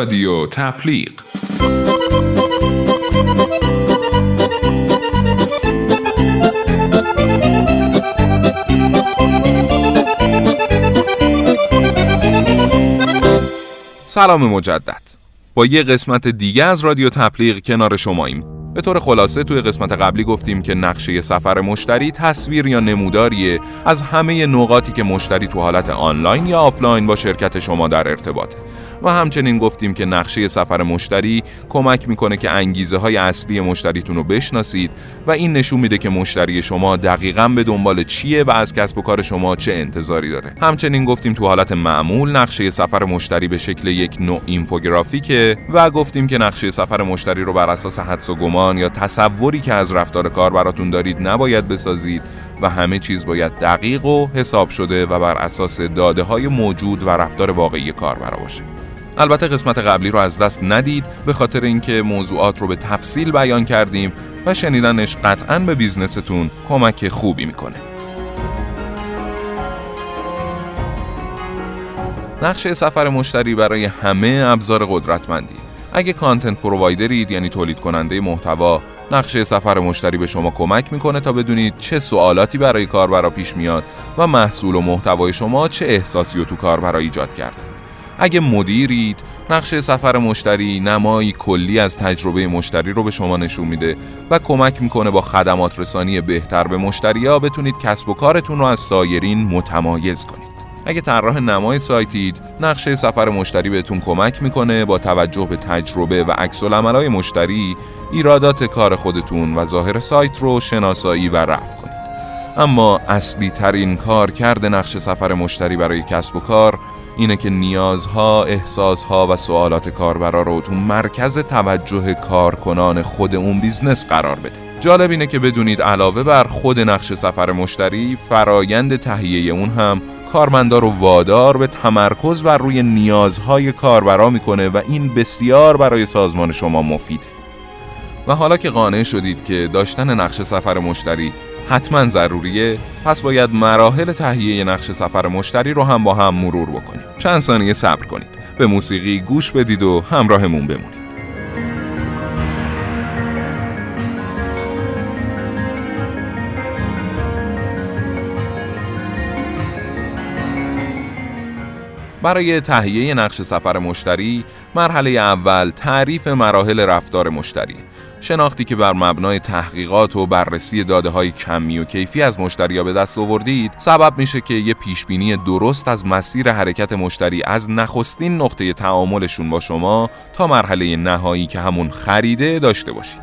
رادیو تبلیغ. سلام مجدد. با یه قسمت دیگه از رادیو تبلیغ کنار شماییم به طور خلاصه توی قسمت قبلی گفتیم که نقشه سفر مشتری تصویر یا نموداریه از همه نقاطی که مشتری تو حالت آنلاین یا آفلاین با شرکت شما در ارتباطه. و همچنین گفتیم که نقشه سفر مشتری کمک می‌کنه که انگیزه های اصلی مشتریتون رو بشناسید و این نشون میده که مشتری شما دقیقا به دنبال چیه و از کسب و کار شما چه انتظاری داره. همچنین گفتیم تو حالت معمول نقشه سفر مشتری به شکل یک نوع اینفوگرافیکه و گفتیم که نقشه سفر مشتری رو بر اساس حدس و گمان یا تصوری که از رفتار کار براتون دارید نباید بسازید و همه چیز باید دقیق و حساب شده و بر اساس داده های موجود و رفتار واقعی کاربر باشه. البته قسمت قبلی رو از دست ندید به خاطر اینکه موضوعات رو به تفصیل بیان کردیم و شنیدنش قطعا به بیزنستون کمک خوبی می‌کنه. نقشه سفر مشتری برای همه ابزار قدرتمندی. اگه کانتنت پرووایدرید یعنی تولید کننده محتوا، نقشه سفر مشتری به شما کمک می‌کنه تا بدونید چه سوالاتی برای کاربرا پیش میاد و محصول و محتوای شما چه احساسی رو تو کاربرا ایجاد کرده. اگه مدیرید نقشه سفر مشتری نمایی کلی از تجربه مشتری رو به شما نشون میده و کمک می‌کنه با خدمات رسانی بهتر به مشتری ها بتونید کسب و کارتون رو از سایرین متمایز کنید. اگه طراح نمای سایتید نقشه سفر مشتری بهتون کمک می‌کنه با توجه به تجربه و عکس مشتری ایرادات کار خودتون و ظاهر سایت رو شناسایی و رفع کنید. اما اصلی ترین کار کرده نقشه سفر مشتری برای کسب و کار اینه که نیازها، احساسها و سوالات کاربرا رو تو مرکز توجه کارکنان خود اون business قرار بده. جالب اینه که بدونید علاوه بر خود نقشه سفر مشتری، فرایند تهیه اون هم کارمندا رو وادار به تمرکز بر روی نیازهای کاربرا می‌کنه و این بسیار برای سازمان شما مفیده. و حالا که قانع شدید که داشتن نقشه سفر مشتری حتما ضروریه. پس باید مراحل تهیه نقش سفر مشتری رو هم با هم مرور بکنیم. چند ثانیه صبر کنید. به موسیقی گوش بدید و همراهمون بمونید. برای تهیه نقش سفر مشتری مرحله اول تعریف مراحل رفتار مشتری. شناختی که بر مبنای تحقیقات و بررسی داده های کمی و کیفی از مشتری به دست آوردید سبب میشه که یه پیشبینی درست از مسیر حرکت مشتری از نخستین نقطه تعاملشون با شما تا مرحله نهایی که همون خریده داشته باشید.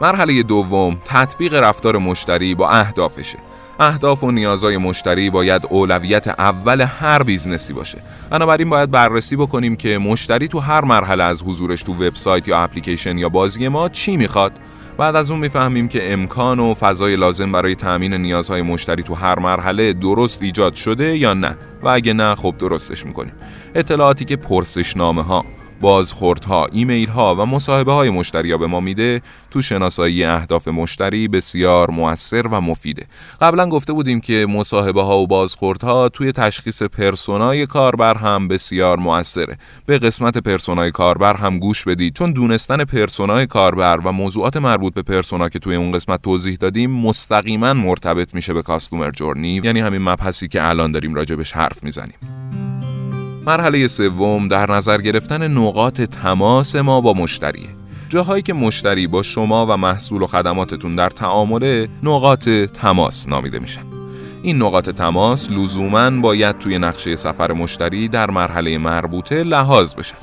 مرحله دوم تطبیق رفتار مشتری با اهدافشه. اهداف و نیازهای مشتری باید اولویت اول هر business ی باشه. بنابراین باید بررسی بکنیم که مشتری تو هر مرحله از حضورش تو وبسایت یا اپلیکیشن یا بازی ما چی می‌خواد. بعد از اون می‌فهمیم که امکان و فضای لازم برای تأمین نیازهای مشتری تو هر مرحله درست ایجاد شده یا نه. و اگه نه خب درستش می‌کنیم. اطلاعاتی که پرسشنامه ها بازخوردها، ایمیل ها و مصاحبه های مشتری به ما میده تو شناسایی اهداف مشتری بسیار موثر و مفیده. قبلا گفته بودیم که مصاحبه ها و بازخوردها توی تشخیص persona ی کاربر هم بسیار موثره. به قسمت persona ی کاربر هم گوش بدید چون دونستن persona ی کاربر و موضوعات مربوط به persona که توی اون قسمت توضیح دادیم مستقیما مرتبط میشه به customer journey یعنی همین مبحثی که الان داریم راجبش حرف می‌زنیم. مرحله سوم در نظر گرفتن نقاط تماس ما با مشتریه. جاهایی که مشتری با شما و محصول و خدماتتون در تعامله نقاط تماس نامیده میشن. این نقاط تماس لزوما باید توی نقشه سفر مشتری در مرحله مربوطه لحاظ بشن.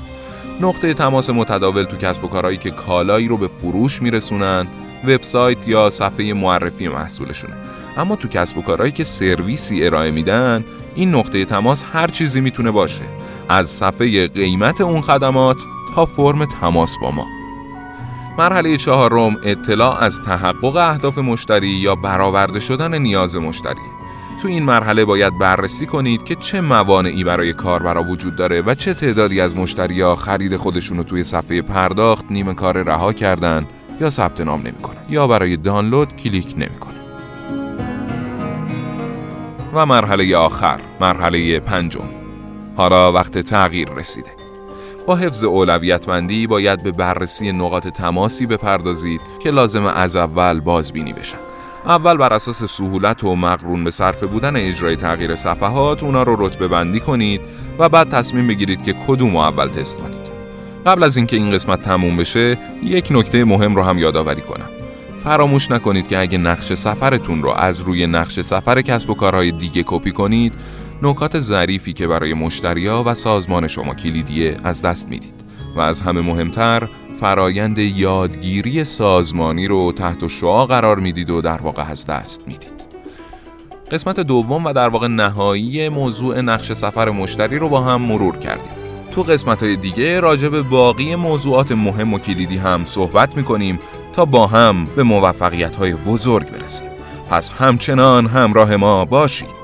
نقطه تماس متداول تو کسب و کارهایی که کالایی رو به فروش میرسونن وبسایت یا صفحه معرفی محصولشونه. اما تو کسب و کارهایی که سرویسی ارائه میدن این نقطه تماس هر چیزی می‌تونه باشه. از صفحه قیمت اون خدمات تا فرم تماس با ما. مرحله چهارم اطلاع از تحقق اهداف مشتری یا برآورده شدن نیاز مشتری. تو این مرحله باید بررسی کنید که چه موانعی برای کاربرا وجود داره و چه تعدادی از مشتریا خرید خودشون رو توی صفحه پرداخت نیمه کار رها کردن یا ثبت نام نمی‌کنن یا برای دانلود کلیک نمی‌کنن. و مرحله آخر مرحله پنجم حالا وقت تغییر رسیده با حفظ اولویتمندی باید به بررسی نقاط تماسی بپردازید که لازم از اول بازبینی بشن. اول بر اساس سهولت و مقرون به صرف بودن اجرای تغییر صفحات اونا رو رتبه بندی کنید و بعد تصمیم بگیرید که کدوم اول تست کنید. قبل از اینکه این قسمت تموم بشه، یک نکته مهم رو هم یادآوری کنم. فراموش نکنید که اگه نقش سفرتون رو از روی نقش سفر کسب و کارهای دیگه کپی کنید، نکات ظریفی که برای مشتریا و سازمان شما کلیدیه از دست می‌دید و از همه مهمتر فرایند یادگیری سازمانی رو تحت شعا قرار می‌دید و در واقع از دست می‌دید. قسمت دوم و در واقع نهایی موضوع نقش سفر مشتری رو با هم مرور کردیم. تو قسمت های دیگه راجع به باقی موضوعات مهم و کلیدی هم صحبت می‌کنیم تا با هم به موفقیت های بزرگ برسیم. پس همچنان همراه ما باشید.